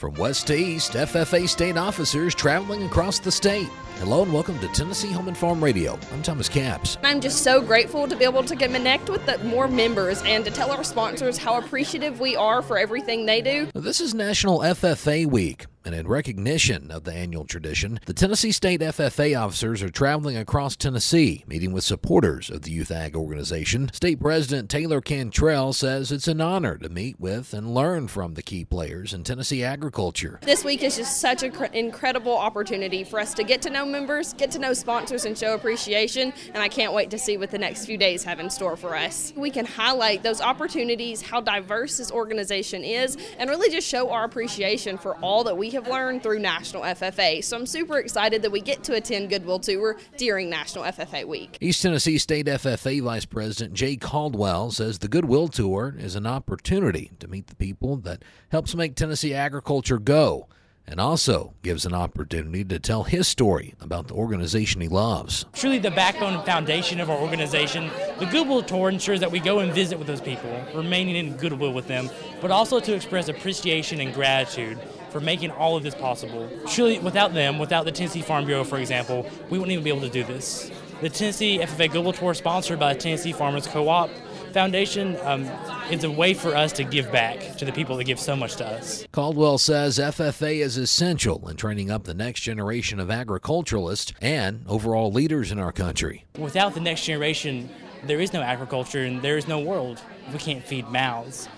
From west to east, FFA state officers traveling across the state. Hello and welcome to Tennessee Home and Farm Radio. I'm Thomas Capps. I'm just so grateful to be able to connect with the more members and to tell our sponsors how appreciative we are for everything they do. This is National FFA Week. And in recognition of the annual tradition, the Tennessee State FFA officers are traveling across Tennessee, meeting with supporters of the Youth Ag organization. State President Taylor Cantrell says it's an honor to meet with and learn from the key players in Tennessee agriculture. This week is just such an incredible opportunity for us to get to know members, get to know sponsors, and show appreciation. And I can't wait to see what the next few days have in store for us. We can highlight those opportunities, how diverse this organization is, and really just show our appreciation for all that we have learned through National FFA. So I'm super excited that we get to attend Goodwill Tour during National FFA Week. East Tennessee State FFA Vice President Jay Caldwell says the Goodwill Tour is an opportunity to meet the people that helps make Tennessee agriculture go and also gives an opportunity to tell his story about the organization he loves. Truly, the backbone and foundation of our organization, the Goodwill Tour ensures that we go and visit with those people, remaining in goodwill with them, but also to express appreciation and gratitude for making all of this possible. Truly, without them, without the Tennessee Farm Bureau, for example, we wouldn't even be able to do this. The Tennessee FFA Goodwill Tour, sponsored by the Tennessee Farmers Co-op Foundation, um, is a way for us to give back to the people that give so much to us. Caldwell says FFA is essential in training up the next generation of agriculturalists and overall leaders in our country. Without the next generation, there is no agriculture and there is no world. We can't feed mouths.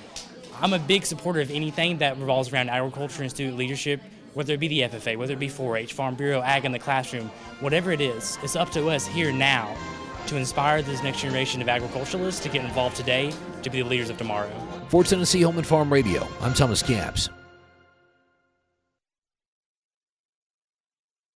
I'm a big supporter of anything that revolves around agriculture and student leadership, whether it be the FFA, whether it be 4 H, Farm Bureau, Ag in the classroom, whatever it is, it's up to us here now to inspire this next generation of agriculturalists to get involved today to be the leaders of tomorrow. For Tennessee Home and Farm Radio, I'm Thomas Capps.